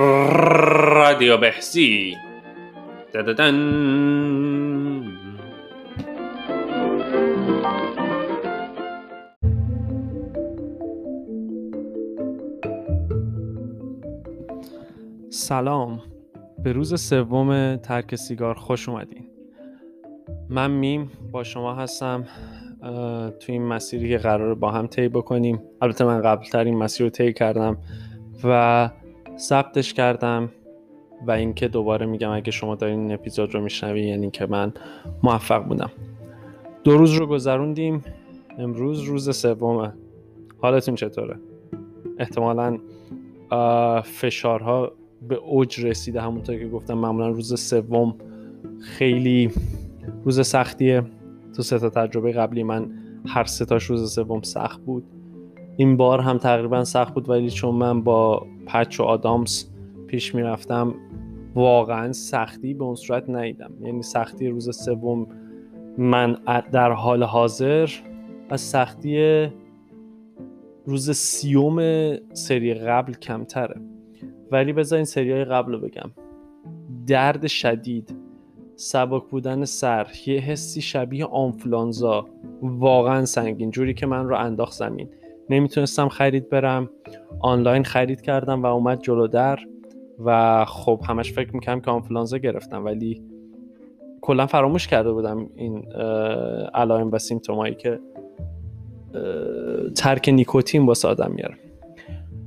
رادیو بهسی دددن. سلام. به روز سوم ترک سیگار خوش اومدین. من میم با شما هستم. تو این مسیری که قرار با هم طی بکنیم. البته من قبلتر این مسیر رو طی کردم و ثبتش کردم و اینکه دوباره میگم اگه شما دارین این اپیزود رو میشنوی یعنی که من موفق بودم. دو روز رو گذروندیم. امروز روز سومه. حالتون چطوره؟ احتمالا فشارها به اوج رسیده همونطور که گفتم. معمولا روز سوم خیلی روز سختیه. تو سه تا تجربه قبلی من هر سه تاش روز سوم سخت بود. این بار هم تقریبا سخت بود ولی چون من با پچ و آدامس پیش می‌رفتم واقعا سختی به اون صورت ندیدم. یعنی سختی روز سوم من در حال حاضر از سختی روز سیوم سری قبل کمتره. ولی بذارین سری های قبل رو بگم. درد شدید سبک بودن سر یه حسی شبیه آنفلانزا واقعا سنگین. جوری که من رو انداخت زمین. نمی‌تونستم خرید برم. آنلاین خرید کردم و اومد جلو در و خب همش فکر می‌کنم که آنفلانزا گرفتم ولی کلا فراموش کرده بودم این علائم و سیمتومایی که ترک نیکوتین واسه آدم میاره.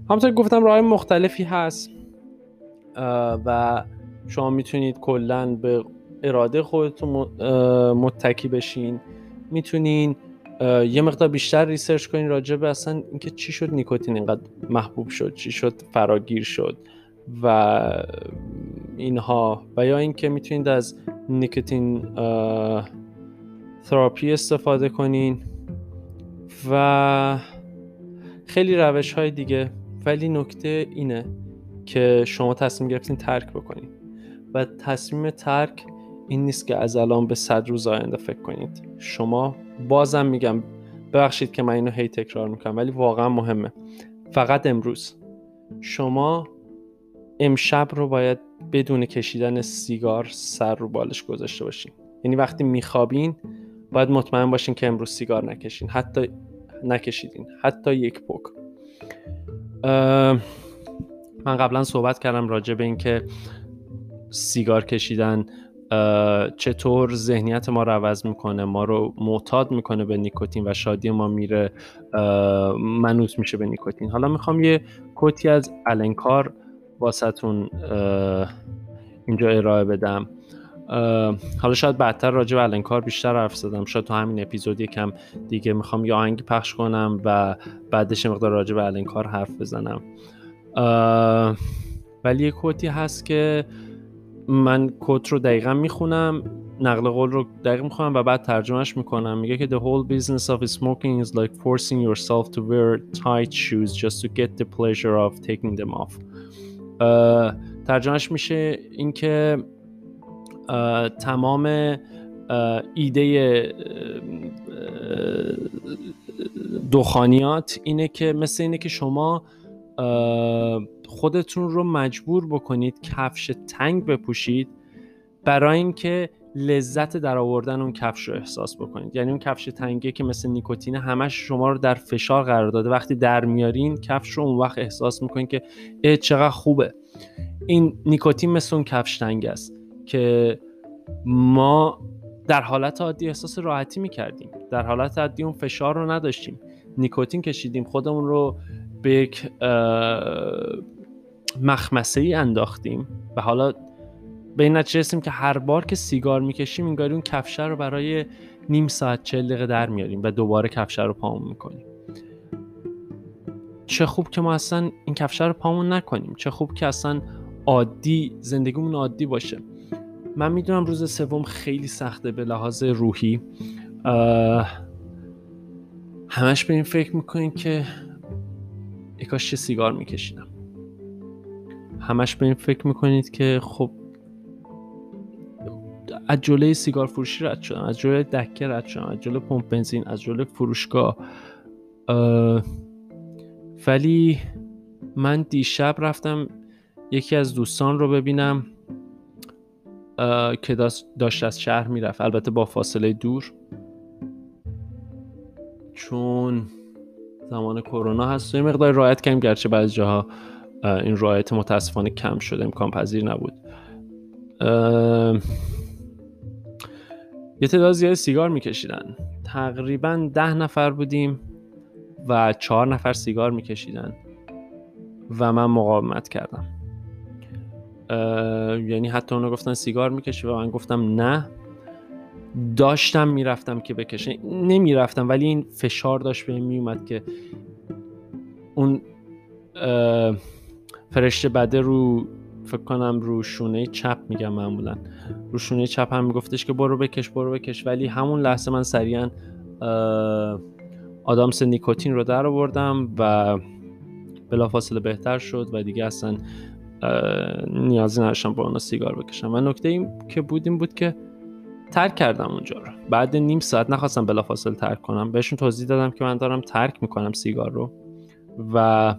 همونطور گفتم راه مختلفی هست و شما می‌تونید کلا به اراده خودتون متکی بشین. می‌تونین یه مقدار بیشتر research کنین راجع به اصلا اینکه چی شد نیکوتین اینقدر محبوب شد چی شد فراگیر شد و اینها و یا اینکه می‌تونید از nicotine therapy استفاده کنین و خیلی روش های دیگه. ولی نکته اینه که شما تصمیم گرفتین ترک بکنین و تصمیم ترک این نیست که از الان به صد روز آینده فکر کنید. شما بازم میگم ببخشید که من اینو هی تکرار می‌کنم ولی واقعا مهمه. فقط امروز. شما امشب رو باید بدون کشیدن سیگار سر رو بالش گذاشته باشین. یعنی وقتی میخوابین باید مطمئن باشین که امروز سیگار نکشین. حتی نکشیدین. حتی یک پوک من قبلا صحبت کردم راجع به اینکه سیگار کشیدن چطور ذهنیت ما رو عوض می‌کنه ما رو معتاد می‌کنه به نیکوتین و شادی ما میره منوط میشه به نیکوتین. حالا می‌خوام یه کوتی از النکار واسهتون اینجا ارائه بدم. حالا شاید بعدتر راجع به النکار بیشتر حرف زدم. شاید تو همین اپیزود یکم دیگه می‌خوام یه آهنگی پخش کنم و بعدش مقدار راجع به النکار حرف بزنم. ولی یه کوتی هست که من کد رو دقیقا می‌خونم نقل قول رو دقیق می‌خونم و بعد ترجمهش می‌کنم. میگه که the whole business of smoking is like forcing yourself to wear tight shoes just to get the pleasure of taking them off. ترجمهش میشه اینکه تمام ایده دخانیات اینه که مثل اینه که شما خودتون رو مجبور بکنید کفش تنگ بپوشید برای اینکه لذت در آوردن اون کفش رو احساس بکنید. یعنی اون کفش تنگی که مثل نیکوتین همش شما رو در فشار قرار داده. وقتی در میارین کفش رو اون وقت احساس می‌کنید که اه چقدر خوبه. این نیکوتین مثل اون کفش تنگ است که ما در حالت عادی احساس راحتی می‌کردیم. در حالت عادی اون فشار رو نداشتیم. نیکوتین کشیدیم. خودمون رو به یک مخمسه ای انداختیم. و حالا به این نتیجه رسیم که هر بار که سیگار می‌کشیم انگاری اون کفشه رو برای نیم ساعت چل دقیقه در میاریم و دوباره کفشه رو پامون می‌کنیم. چه خوب که ما اصلا این کفشه رو پامون نکنیم. چه خوب که اصلا عادی زندگیمون عادی باشه. من می‌دونم روز سوم خیلی سخته به لحاظ روحی. همش به این فکر می‌کنین که یکاش چه سیگار میکشیدم. همش به این فکر می‌کنید که خب از جلوی سیگار فروشی رد شدم از جلوی دکه رد شدم از جلوی پمپ بنزین از جلوی فروشگاه. ولی من دیشب رفتم یکی از دوستان رو ببینم که داشت از شهر می‌رفت. البته با فاصله دور. چون زمان کرونا هست. یه مقدار رایت کردیم گرچه بعضی جاها این رایت متاسفانه کم شده امکان پذیر نبود. یه تعداد زیاد سیگار میکشیدن. تقریبا ده نفر بودیم و چهار نفر سیگار میکشیدن و من مقاومت کردم. یعنی حتی اونو گفتن سیگار می‌کشی و من گفتم نه. داشتم می‌رفتم که بکشه. نمی‌رفتم ولی این فشار داشت به میومد که اون فرشته بده رو فکر کنم رو شونه چپ میگم معمولا. رو شونه چپ هم میگفتش که برو بکش برو بکش. ولی همون لحظه من سریعا آدامس نیکوتین رو در آوردم و بلافاصله بهتر شد و دیگه اصلا نیازی نداشتم با اونا سیگار بکشم. و نکته این که بودیم بود که ترک کردم اونجا رو. بعد نیم ساعت نخواستم بلافاصله ترک کنم. بهشون توضیح دادم که من دارم ترک می‌کنم سیگار رو. و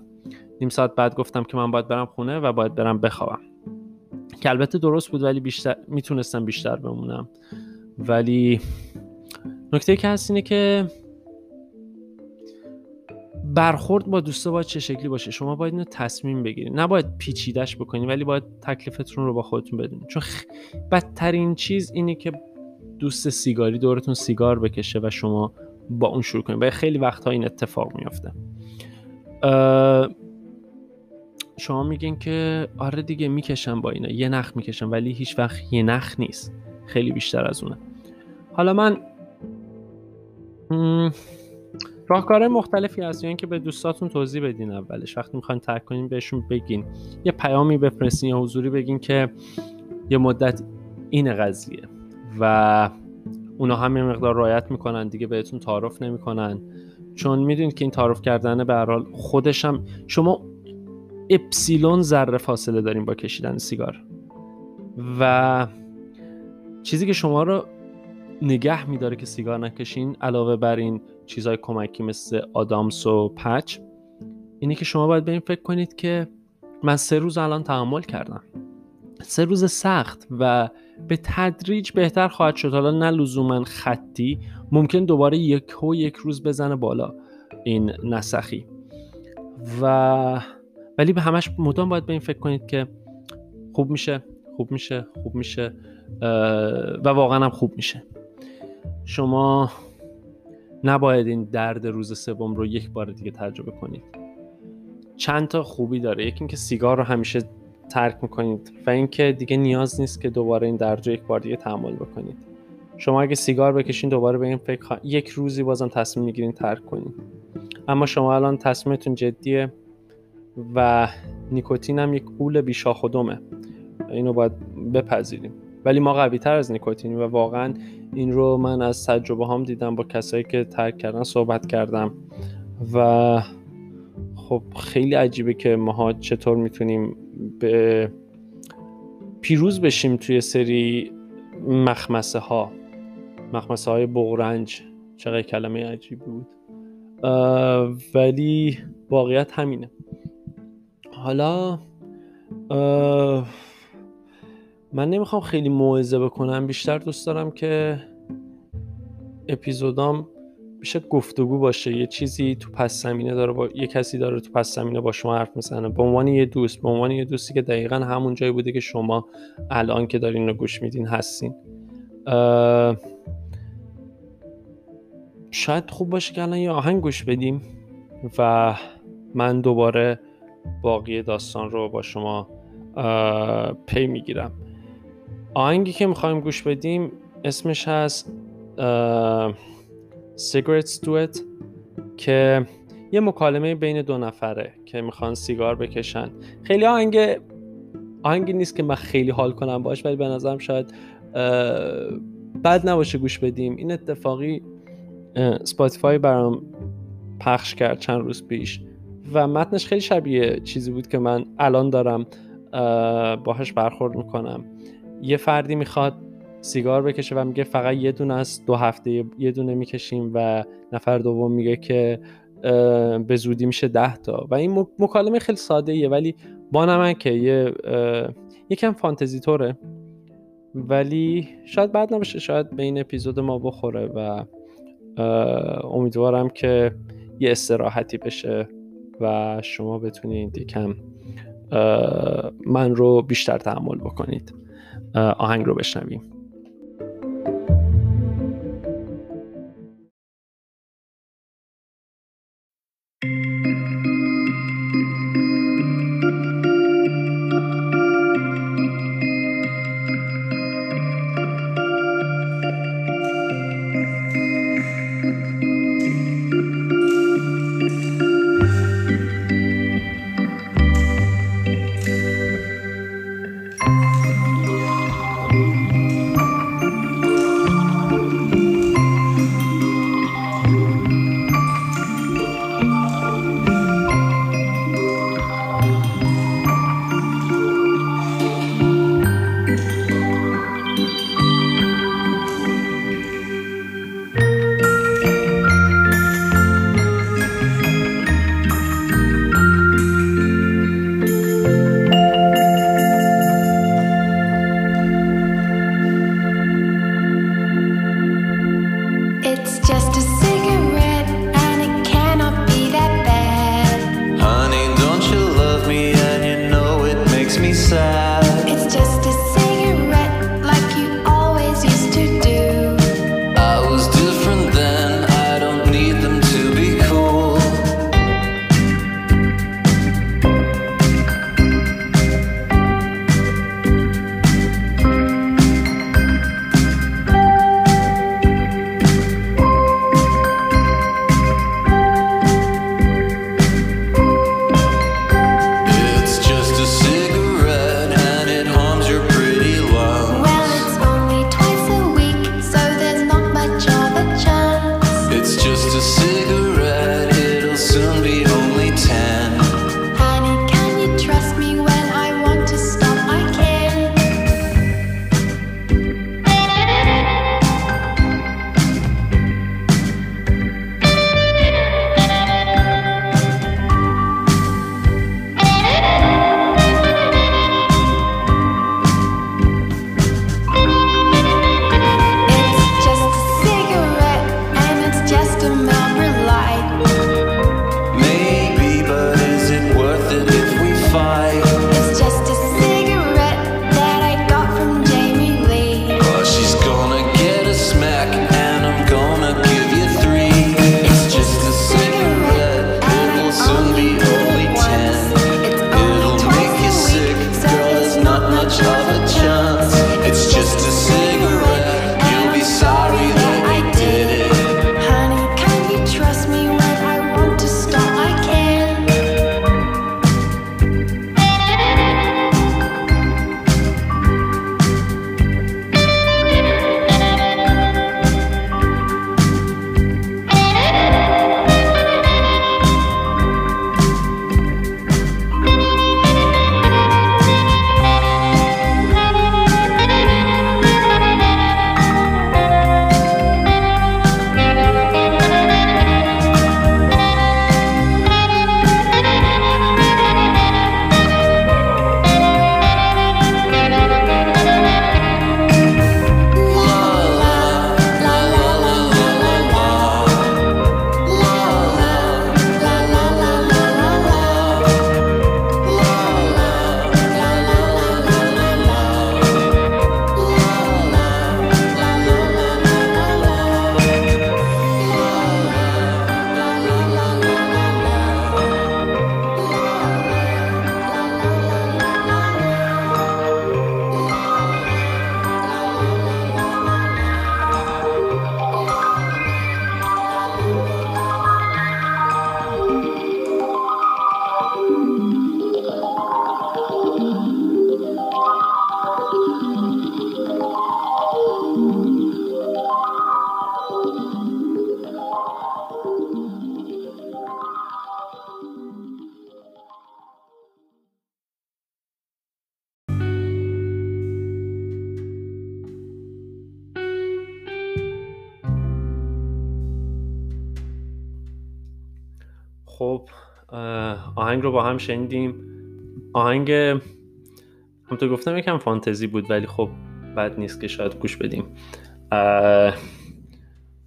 نیم ساعت بعد گفتم که من باید برم خونه و باید برم بخوابم. که البته درست بود ولی بیشتر می‌تونستم بیشتر بمونم. ولی نکته که هست اینه که برخورد با دوستا باید چه شکلی باشه؟ شما باید اینو تصمیم بگیرید. نباید پیچیدش بکنید ولی باید تکلیفتون رو با خودتون بدونید. چون. بدترین چیز اینه که دوست سیگاری دورتون سیگار بکشه و شما با اون شروع کنید. و خیلی وقتها این اتفاق میافته. شما میگین که آره دیگه می‌کشم با اینا. یه نخ می‌کشم ولی هیچ وقت یه نخ نیست. خیلی بیشتر از اونه. حالا من راهکارهای مختلفی هست. یعنی که به دوستاتون توضیح بدین اولش. وقتی می‌خواین ترک کنین بهشون بگین. یه پیامی بفرستین یا حضوری بگین که یه مدت این قضیه. و اونا هم یه مقدار رایت می‌کنن دیگه بهتون تعارف نمی‌کنن. چون می‌دونید که این تعارف کردن به هر حال خودش هم شما اپسیلون ذره فاصله داریم با کشیدن سیگار. و چیزی که شما رو نگه میداره که سیگار نکشین علاوه بر این چیزهای کمکی مثل آدامس و پچ اینه که شما باید به این فکر کنید که من سه روز الان تحمل کردم. سه روز سخت و به تدریج بهتر خواهد شد. حالا نه لزوما خطی ممکن دوباره یک و یک روز بزنه بالا این نسخی. و ولی به همش مدام باید به این فکر کنید که خوب میشه خوب میشه خوب میشه و واقعا هم خوب میشه. شما نباید این درد روز سوم رو یک بار دیگه تجربه کنید. چند تا خوبی داره. یکی اینکه سیگار رو همیشه ترک می‌کنید و اینکه دیگه نیاز نیست که دوباره این درد رو یک بار دیگه تحمل بکنید. شما اگه سیگار بکشین دوباره به این فکر یک روزی بازم تصمیم می‌گیرین ترک کنید اما شما الان تصمیمتون جدیه و نیکوتین هم یک قول بیشا خودمه اینو باید بپذیریم. ولی ما قوی تر از نیکوتینی و واقعا این رو من از تجربه هم دیدم با کسایی که ترک کردن صحبت کردم. و خب خیلی عجیبه که ماها چطور می‌تونیم به پیروز بشیم توی سری مخمسه ها مخمسه های بغرنج. چقدر کلمه عجیبی بود. ولی واقعیت همینه. حالا من نمی‌خوام خیلی موعظه بکنم. بیشتر دوست دارم که اپیزودام بیشه گفتگو باشه. یه چیزی تو پس زمینه داره با یه کسی داره تو پس زمینه با شما حرف می‌زنه. به عنوان یه دوست به عنوان یه دوستی که دقیقا همون جایی بوده که شما الان که دارین رو گوش میدین هستین. شاید خوب باشه که الان یه آهنگ گوش بدیم و من دوباره باقی داستان رو با شما پی می‌گیرم. آهنگی که می‌خوایم گوش بدیم اسمش هست Cigarettes Duet که یه مکالمه بین دو نفره که می‌خوان سیگار بکشن. خیلی آهنگ آهنگی نیست که من خیلی حال کنم باش ولی به نظرم شاید بد نباشه گوش بدیم. این اتفاقی سپاتیفای برام پخش کرد چند روز پیش و متنش خیلی شبیه چیزی بود که من الان دارم باهاش برخورد می‌کنم. یه فردی می‌خواد سیگار بکشه و میگه فقط یه دونه از دو هفته یه دونه می‌کشیم و نفر دوم میگه که به زودی میشه ده تا. و این مکالمه خیلی ساده ایه ولی بانمک که یه یکم فانتزی طوره. ولی شاید بعد نباشه شاید به این اپیزود ما بخوره و امیدوارم که یه استراحتی بشه و شما بتونید یکم من رو بیشتر تحمل بکنید. آهنگ رو بشنویم. آهنگ رو با هم شنیدیم. آهنگ همونطور گفتم یکم فانتزی بود ولی خب بد نیست که شاید گوش بدیم.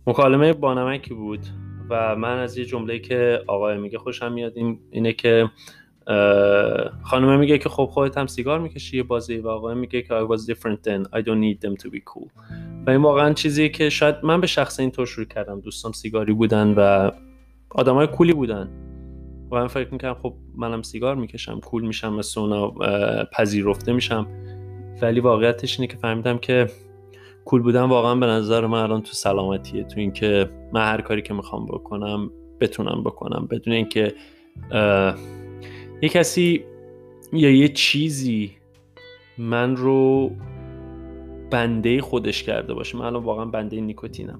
مکالمه بانمکی بود و من از یه جمله که آقای میگه خوشم میاد اینه که خانمه میگه که خب خودت هم سیگار می‌کشی یه بازی و آقای میگه که I was different then. I don't need them to be cool. و این واقعا چیزی که شاید من به شخص اینطور شروع کردم. دوستام سیگاری بودن و آدمای کولی بودن. و من فکر می‌کنم خب منم سیگار می‌کشم کول میشم مثل اونا پذیرفته میشم. ولی واقعیتش اینه که فهمیدم که کول بودن واقعا به نظر من الان تو سلامتیه تو اینکه من هر کاری که می‌خوام بکنم بتونم بکنم. بدون اینکه یه کسی یا یه چیزی من رو بنده خودش کرده باشه. من الان واقعا بنده نیکوتینم.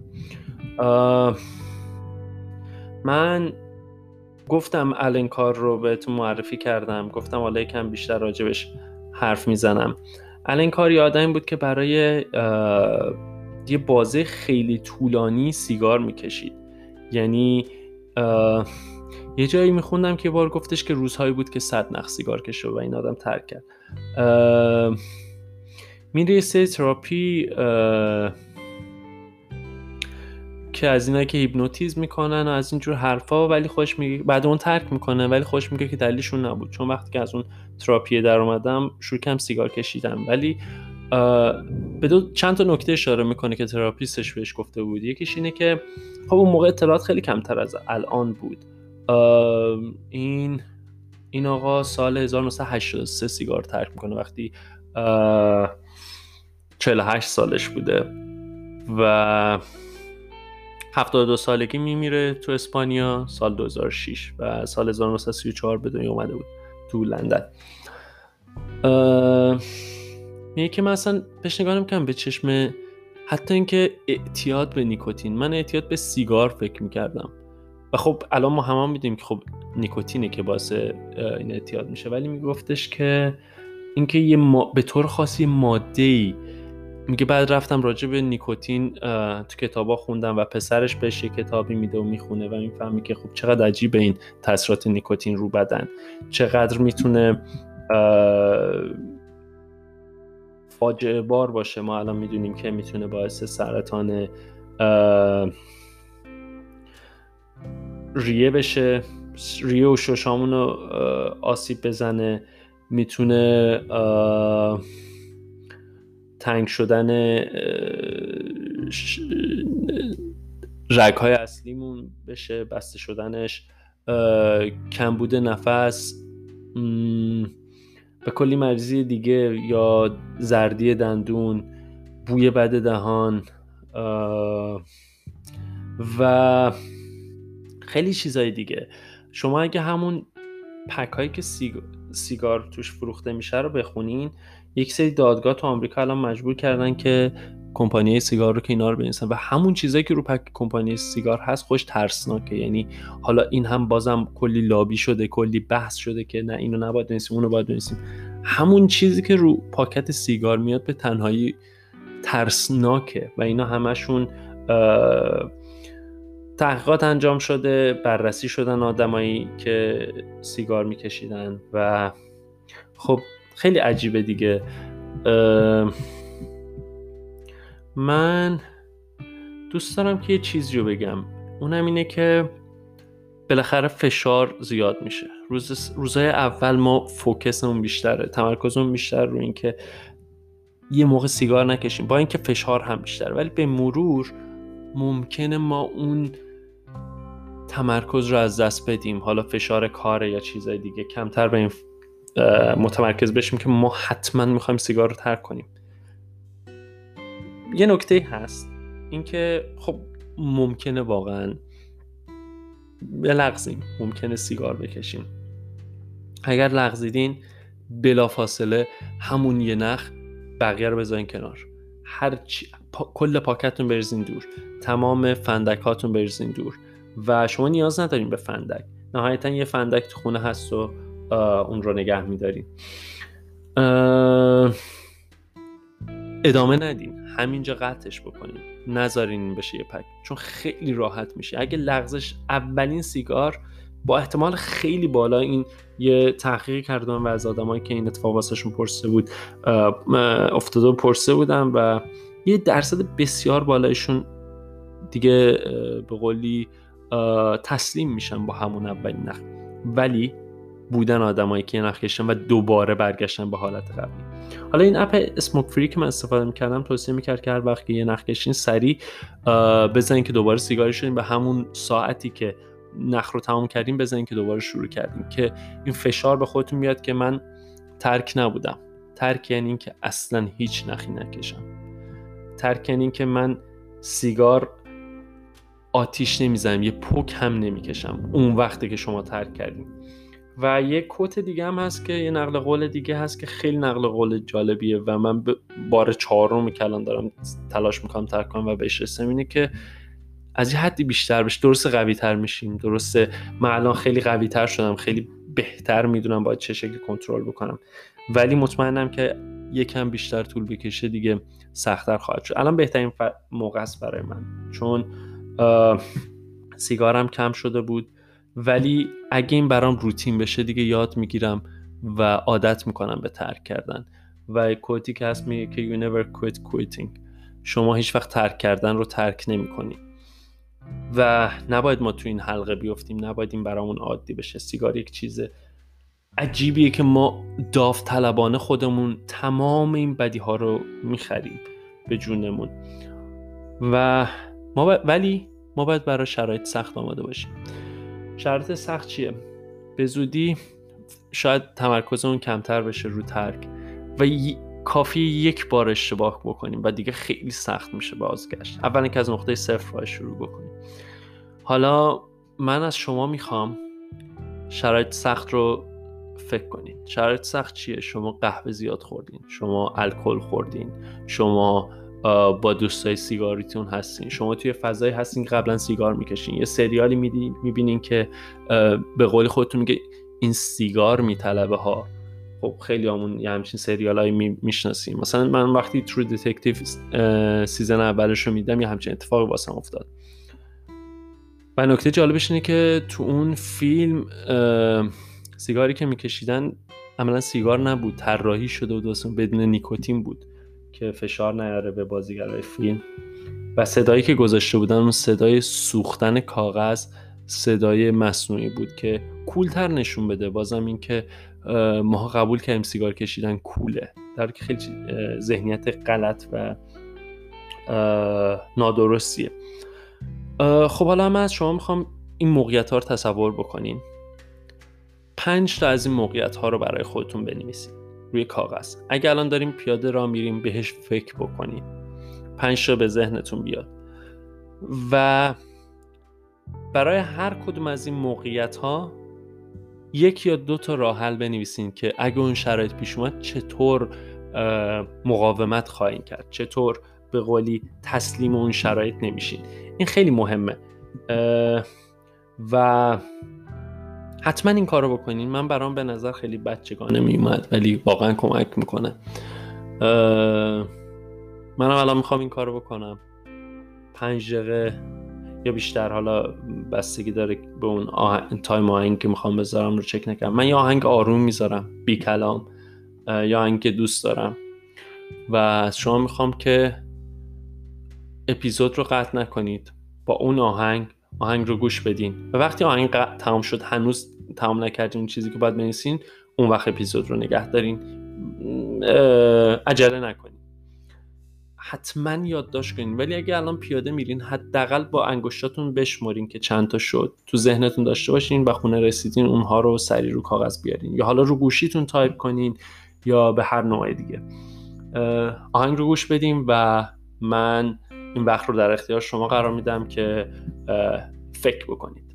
من گفتم الان کار رو بهتون معرفی کردم. گفتم حالا یکم بیشتر راجبش حرف می‌زنم. الان کار یادم بود که برای یه بازه خیلی طولانی سیگار می‌کشید. یعنی یه جایی میخوندم که بار گفتش که روزهایی بود که صد نخ سیگار کشه و این آدم ترک کرد. میره سه تراپی که از اینایی که هیپنوتیزم می‌کنن و از اینجور حرفا ولی خودش میگه بعد اون ترک می‌کنه ولی خودش میگه که دلیلشون نبود. چون وقتی که از اون تراپی در اومدم شروع کردم سیگار کشیدم. ولی به دو چند تا نکته اشاره می‌کنه که therapist ش بهش گفته بود. یکیش اینه که خب اون موقع اطلاعات خیلی کمتر از الان بود. این این آقا سال 1983 سیگار ترک می‌کنه وقتی 48 سالش بوده. و 72 سالگی میمیره تو اسپانیا. سال 2006 و سال 1934 به دنیا اومده بود تو لندن. میگه که من اصلا بهش نگاه نمی‌کنم به چشم حتی اینکه اعتیاد به نیکوتین. من اعتیاد به سیگار فکر می‌کردم. و خب الان ما همه می‌دونیم که خب نیکوتینه که باعث این اعتیاد میشه. ولی میگفتش که اینکه یه به طور خاصی ماده ای میگه بعد رفتم راجع به نیکوتین تو کتابا خوندم و پسرش بهش یه کتابی میده و می‌خونه و می‌فهمی که خب چقدر عجیب این تاثیرات نیکوتین رو بدن. چقدر می‌تونه فاجعه بار باشه. ما الان می‌دونیم که می‌تونه باعث سرطان ریه بشه. ریه و ششامون رو آسیب بزنه. می‌تونه تنگ شدن رگهای اصلیمون بشه بسته شدنش. کمبود نفس به کلی مریضی دیگه یا زردی دندون بوی بد دهان و خیلی چیزای دیگه. شما اگه همون پک هایی که سیگار توش فروخته میشه رو بخونین یک سری دادگاه تو آمریکا الان مجبور کردن که کمپانی سیگار رو که اینا بنویسن. و همون چیزایی که رو پک کمپانی سیگار هست خوش ترسناکه. یعنی حالا این هم بازم کلی لابی شده کلی بحث شده که نه اینو نباید بنویسیم اونو باید بنویسیم. همون چیزی که رو پاکت سیگار میاد به تنهایی ترسناکه. و اینا همشون تحقیقات انجام شده بررسی شدن آدمایی که سیگار میکشیدن و خب خیلی عجیبه دیگه. من دوست دارم که یه چیزی رو بگم. اونم اینه که بالاخره فشار زیاد میشه. روز روزهای اول ما فوکسمون بیشتره. تمرکزمون بیشتر رو اینکه یه موقع سیگار نکشیم. با اینکه فشار هم بیشتر ولی به مرور ممکنه ما اون تمرکز رو از دست بدیم. حالا فشار کاره یا چیزای دیگه. کمتر به این متمرکز بشیم که ما حتما می‌خوایم سیگار رو ترک کنیم. یه نکته هست اینکه خب ممکنه واقعا بلغزیم ممکنه سیگار بکشیم. اگر لغزیدین بلافاصله همون یه نخ بقیه رو بذارین کنار. هر چی... کل پاکتتون بریزین دور. تمام فندکاتون بریزین دور. و شما نیاز ندارین به فندک. نهایتا یه فندک تو خونه هست و اون رو نگه میدارین ادامه ندین همینجا قطعش بکنین نذارین بشه یه پک. چون خیلی راحت میشه. اگه لغزش اولین سیگار با احتمال خیلی بالا این یه تحقیق کردم و از آدمایی که این اتفاق واسهشون پرسه بود افتاده و پرسه بودم و یه درصد بسیار بالایشون دیگه به قولی تسلیم میشن با همون اولین نخ ولی بودن آدمایی که نخ و دوباره برگشتن به حالت قبلی حالا این اپ اسموک فری که من استفاده می‌کردم توصیه می‌کرد که هر وقت که یه نخ کشین سریع بزنین که دوباره سیگاری شدین به همون ساعتی که نخ رو تمام کردیم بزنین که دوباره شروع کردیم که این فشار به خودتون میاد که من ترک نبودم. ترک یعنی اینکه اصلا هیچ نخی نکشم. ترک یعنی اینکه من سیگار آتیش نمی‌زنم یه پک هم نمی‌کشم. اون وقتی که شما ترک کردیم و یه کوت دیگه هم هست که یه نقل قول دیگه هست که خیلی نقل قول جالبیه و من بار چهارم کلان دارم تلاش می‌کنم ترک کنم و بهش رسم اینه که از یه حدی بیشتر بشه. درست قوی تر میشیم. درسته من الان خیلی قوی تر شدم. خیلی بهتر می‌دونم باید چه شکلی کنترل بکنم. ولی مطمئنم که یکم بیشتر طول بکشه دیگه سختتر خواهد شد. الان بهترین موقع است برای من. چون سیگارم کم شده بود. ولی اگه این برام روتین بشه دیگه یاد می‌گیرم و عادت می‌کنم به ترک کردن. و کوتی که هست میگه که you never quit quitting. شما هیچ وقت ترک کردن رو ترک نمی و نباید ما تو این حلقه بیفتیم نباید این برامون عادی بشه. سیگار یک چیز عجیبیه که ما داوطلبانه خودمون تمام این بدی ها رو می‌خریم به جونمون. و ما ولی ما باید برای شرایط سخت آماده باشیم. شرایط سخت چیه؟ به زودی شاید تمرکزمون کمتر بشه رو ترک و کافی یک بار اشتباه بکنیم و دیگه خیلی سخت میشه بازگشت. اول که از نقطه صفر باید شروع بکنیم. حالا من از شما می‌خوام شرایط سخت رو فکر کنین. شرایط سخت چیه؟ شما قهوه زیاد خوردین شما الکل خوردین شما با دوستای سیگاریتون هستین. شما توی فضایی هستین که قبلا سیگار می‌کشین. یه سریالی می‌بینین که به قول خودتون میگه این سیگار میطلبه ها. خب خیلی همون یه همچین سریال هایی می‌شناسیم. مثلا من وقتی True Detective season اولش رو می‌دیدم یه همچین اتفاقی واسم افتاد. و نکته جالبش اینه که تو اون فیلم سیگاری که میکشیدن عملا سیگار نبود. طراحی شده دوستان بدون نیکوتین بود. که فشار نیاره به بازیگرای فیلم. و صدایی که گذاشته بودن اون صدای سوختن کاغذ صدای مصنوعی بود که کولتر نشون بده. بازم این که ماها قبول کردیم سیگار کشیدن کوله. در که خیلی ذهنیت غلط و نادرستیه. خب حالا من از شما می‌خوام این موقعیت ها رو تصور بکنین. پنج تا از این موقعیت ها رو برای خودتون بنویسید روی کاغذ. اگر الان داریم پیاده را میریم بهش فکر بکنید پنج تا به ذهنتون بیاد. و برای هر کدوم از این موقعیت ها یک یا دو تا راه حل بنویسین که اگه اون شرایط پیش اومد چطور مقاومت خواهیم کرد. چطور به قولی تسلیم اون شرایط نمیشین. این خیلی مهمه. و حتما این کارو بکنین. من برام به نظر خیلی بچگانه میومد ولی واقعا کمک می‌کنه. منم الان می‌خوام این کارو بکنم. پنج دقیقه یا بیشتر حالا بستگی داره به اون آهنگ تایم آهنگ که می‌خوام بذارم رو چک نکنم من یا آهنگ آروم می‌ذارم بی کلام یا آهنگ دوست دارم. و شما می‌خوام که اپیزود رو قطع نکنید. با اون آهنگ آهنگ رو گوش بدین. و وقتی آهنگ تمام شد هنوز تمام نکردین اون چیزی که باید بنویسین اون وقت اپیزود رو نگه دارین. عجله نکنین. حتما یادداشت کنین. ولی اگه الان پیاده میرین حداقل با انگشتاتون بشمرین که چند تا شد. تو ذهنتون داشته باشین و خونه رسیدین اونها رو سری رو کاغذ بیارین. یا حالا رو گوشیتون تایپ کنین یا به هر نوع دیگه. آهنگ رو گوش بدیم و من این وقت رو در اختیار شما قرار میدم که فکر بکنید.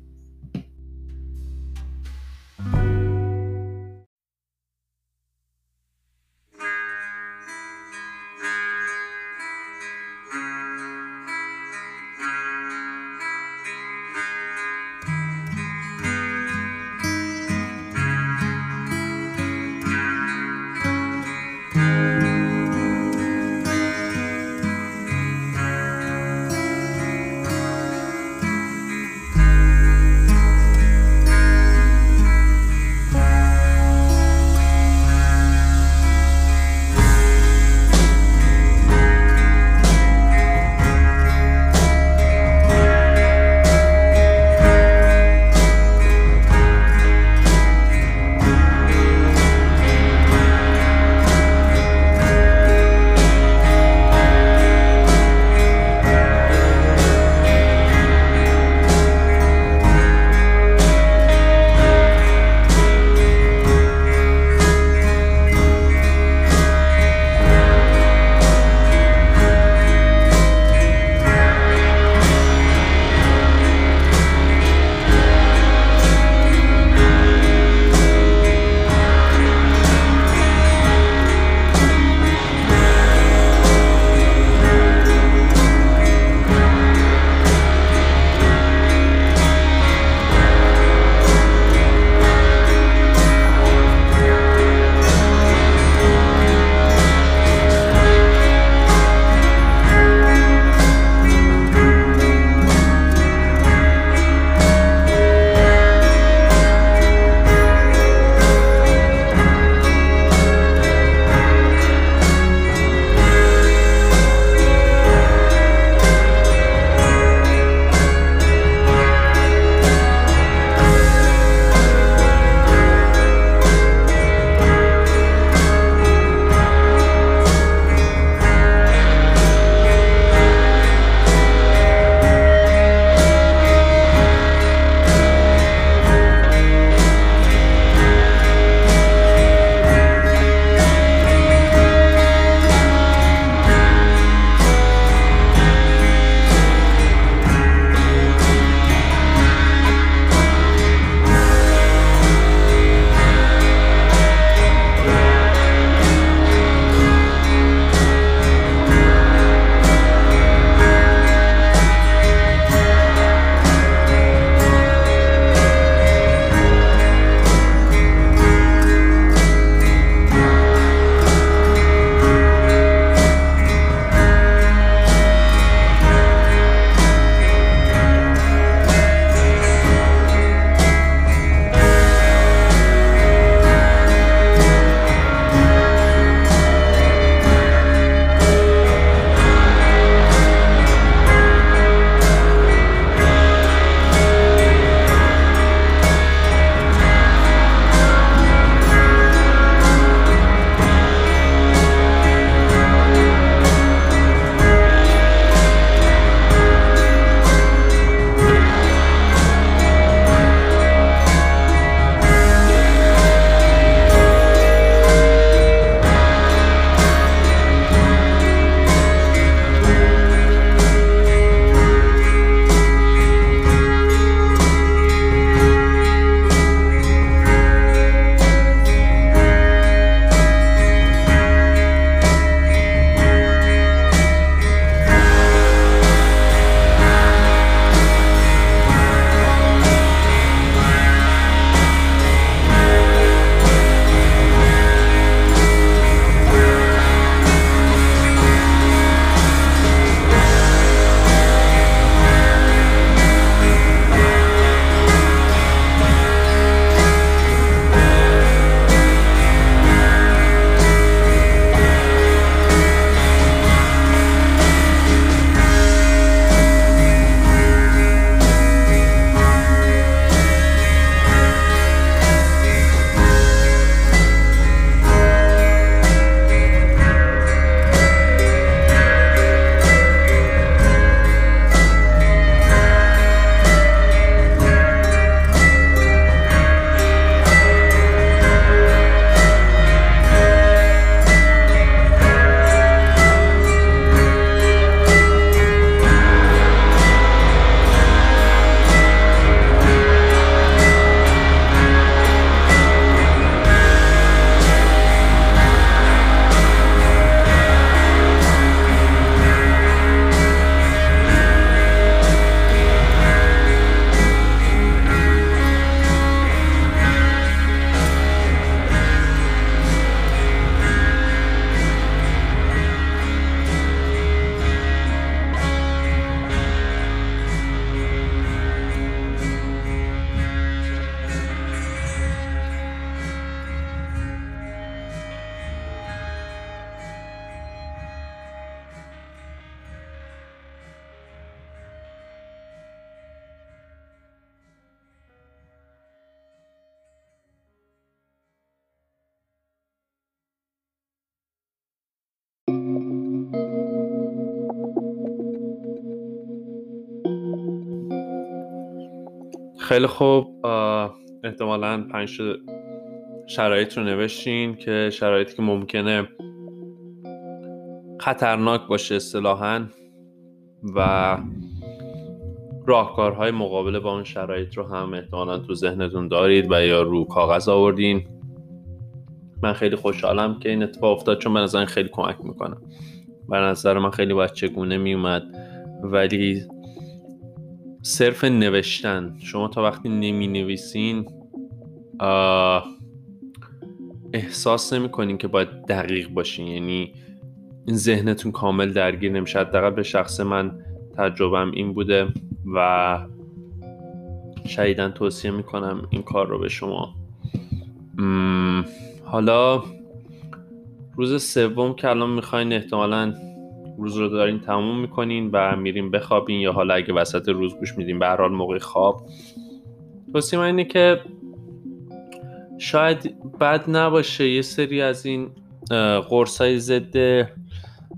خیلی خوب. احتمالا پنج شرایط رو نوشتین که شرایطی که ممکنه خطرناک باشه اصطلاحا و راهکارهای مقابله با اون شرایط رو هم احتمالا تو ذهنتون دارید و یا رو کاغذ آوردین. من خیلی خوشحالم که این اتفاق افتاد چون به نظر خیلی کمک می‌کنم به نظر من خیلی باید چگونه میومد ولی صرف نوشتن. شما تا وقتی نمی نویسین احساس نمی که باید دقیق باشین. یعنی این ذهنتون کامل درگیر نمیشه. حداقل به شخص من تجربم این بوده و شدیدا توصیه می‌کنم این کار رو به شما. حالا روز سوم که الان می‌خواین احتمالا روز رو دارین تموم می‌کنین و میرین بخوابین یا حالا اگه وسط روز گوش میدین به حال موقع خواب. توصیه من اینه که شاید بد نباشه یه سری از این قرصای ضد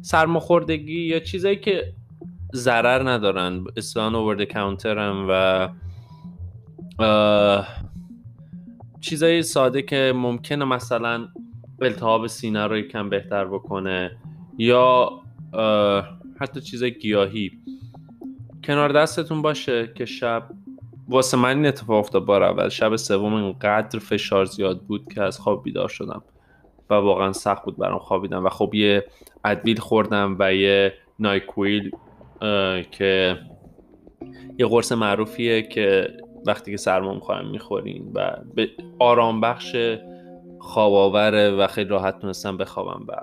سرماخوردگی یا چیزایی که ضرر ندارن. اصلا اوورد کانترم و چیزای ساده که ممکنه مثلا التهاب سینه رو یکم بهتر بکنه یا حتی چیزای گیاهی. کنار دستتون باشه که شب واسه من این اتفاق افتاد بار اول. شب سوم اینقدر فشار زیاد بود که از خواب بیدار شدم و واقعا سخت بود برام خوابیدم و خب یه ادویل خوردم و یه نایکویل که یه قرص معروفیه که وقتی که سرما می‌خوایم می‌خورین و به آرام بخش خواب آوره و خیلی راحت تونستم بخوابم و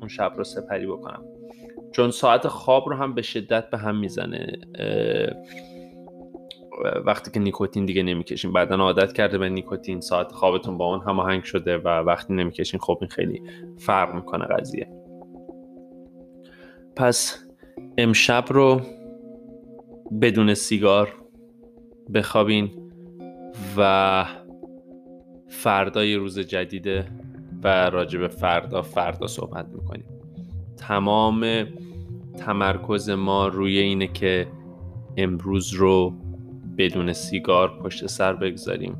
اون شب رو سپری بکنم. چون ساعت خواب رو هم به شدت به هم می‌زنه وقتی که نیکوتین دیگه نمی‌کشین بعدا عادت کرده به نیکوتین ساعت خوابتون با اون هماهنگ شده و وقتی نمی‌کشین خب این خیلی فرق می‌کنه قضیه. پس امشب رو بدون سیگار بخوابین و فردای روز جدیده و راجع به فردا فردا صحبت می‌کنیم. تمام تمرکز ما روی اینه که امروز رو بدون سیگار پشت سر بگذاریم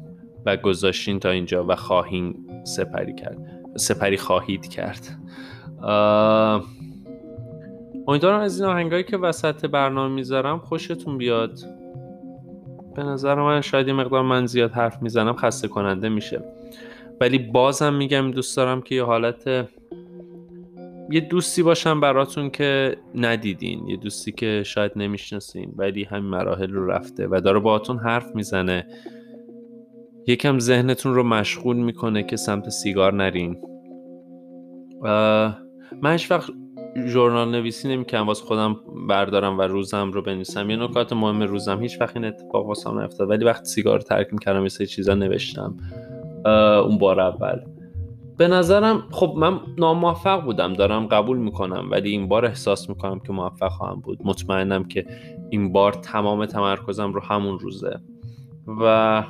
و گذاشتین تا اینجا و خواهیم سپری کرد سپری خواهید کرد. امیدوارم از این آهنگایی که وسط برنامه می‌ذارم خوشتون بیاد. به نظر من شاید یه مقدار من زیاد حرف می‌زنم خسته کننده میشه. ولی بازم میگم دوست دارم که یه حالت یه دوستی باشم براتون که ندیدین یه دوستی که شاید نمی‌شناسین ولی همین مراحل رو رفته و داره باهاتون حرف می‌زنه. یکم ذهنتون رو مشغول می‌کنه که سمت سیگار نرین. من هیچ وقت ژورنال نویسی نمی‌کنم واسه خودم بردارم و روزم رو بنویسم. یه نکات مهم روزم هیچ وقت این اتفاق واسم نیفتاد ولی وقتی سیگار ترک می‌کردم یه سری چیزا نوشتم. اون بار اول. به نظرم خب من ناموفق بودم دارم قبول می‌کنم ولی این بار احساس می‌کنم که موفق خواهم بود. مطمئنم که این بار تمام تمرکزم رو همون روزه. و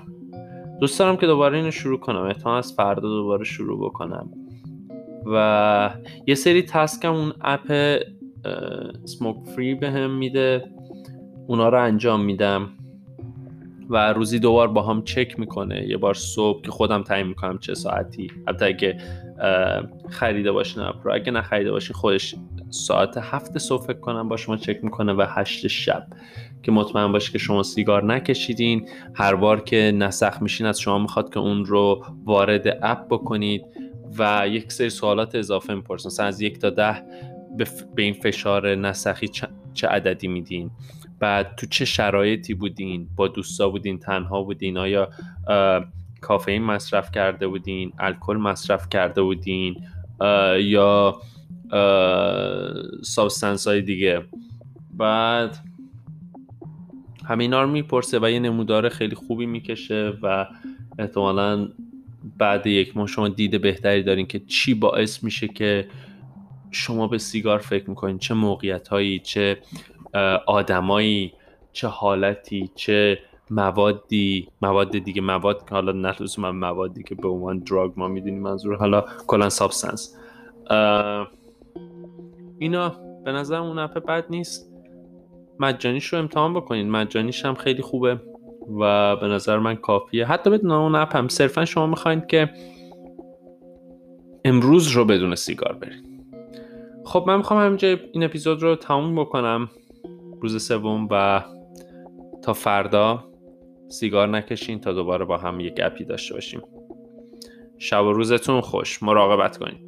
دوست دارم که دوباره اینو شروع کنم. احتمال از فردا دوباره شروع بکنم. و یه سری تسکم اون اپ سموک فری به هم میده. اونا رو انجام میدم. و روزی دوبار با هم چک می‌کنه. یه بار صبح که خودم تعیین می‌کنم چه ساعتی. حتی اگه خریده باشین اپ رو اگه نخریده باشین خودش ساعت هفت صبح فکر کنم با شما چک می‌کنه و هشت شب. که مطمئن باشه که شما سیگار نکشیدین. هر بار که نسخ میشین از شما می‌خواد که اون رو وارد اپ بکنید و یک سری سوالات اضافه می‌پرسن. از یک تا ده به این فشار نسخی چه عددی میدین؟ بعد تو چه شرایطی بودین؟ با دوستا بودین؟ تنها بودین؟ آیا کافئین مصرف کرده بودین؟ الکل مصرف کرده بودین؟ یا substance های دیگه؟ بعد همینا رو می‌پرسه و یه نمودار خیلی خوبی می‌کشه و احتمالا بعد یک ماه شما دید بهتری دارین که چی باعث میشه که شما به سیگار فکر می‌کنین. چه موقعیت هایی چه آدمایی چه حالتی چه موادی مواد دیگه مواد که حالا نه من موادی که به عنوان drug ما می‌دونیم منظور حالا کلا substance اینا به نظر اون اپ بد نیست. مجانیش رو امتحان بکنین. مجانیش هم خیلی خوبه و به نظر من کافیه. حتی بدون اون اپ هم صرفا شما می‌خواید که امروز رو بدون سیگار برید خب من می‌خوام همینجا این اپیزود رو تموم بکنم. روز سوم و تا فردا سیگار نکشین تا دوباره با هم یک اپی داشته باشیم. شب و روزتون خوش. مراقبت کنید.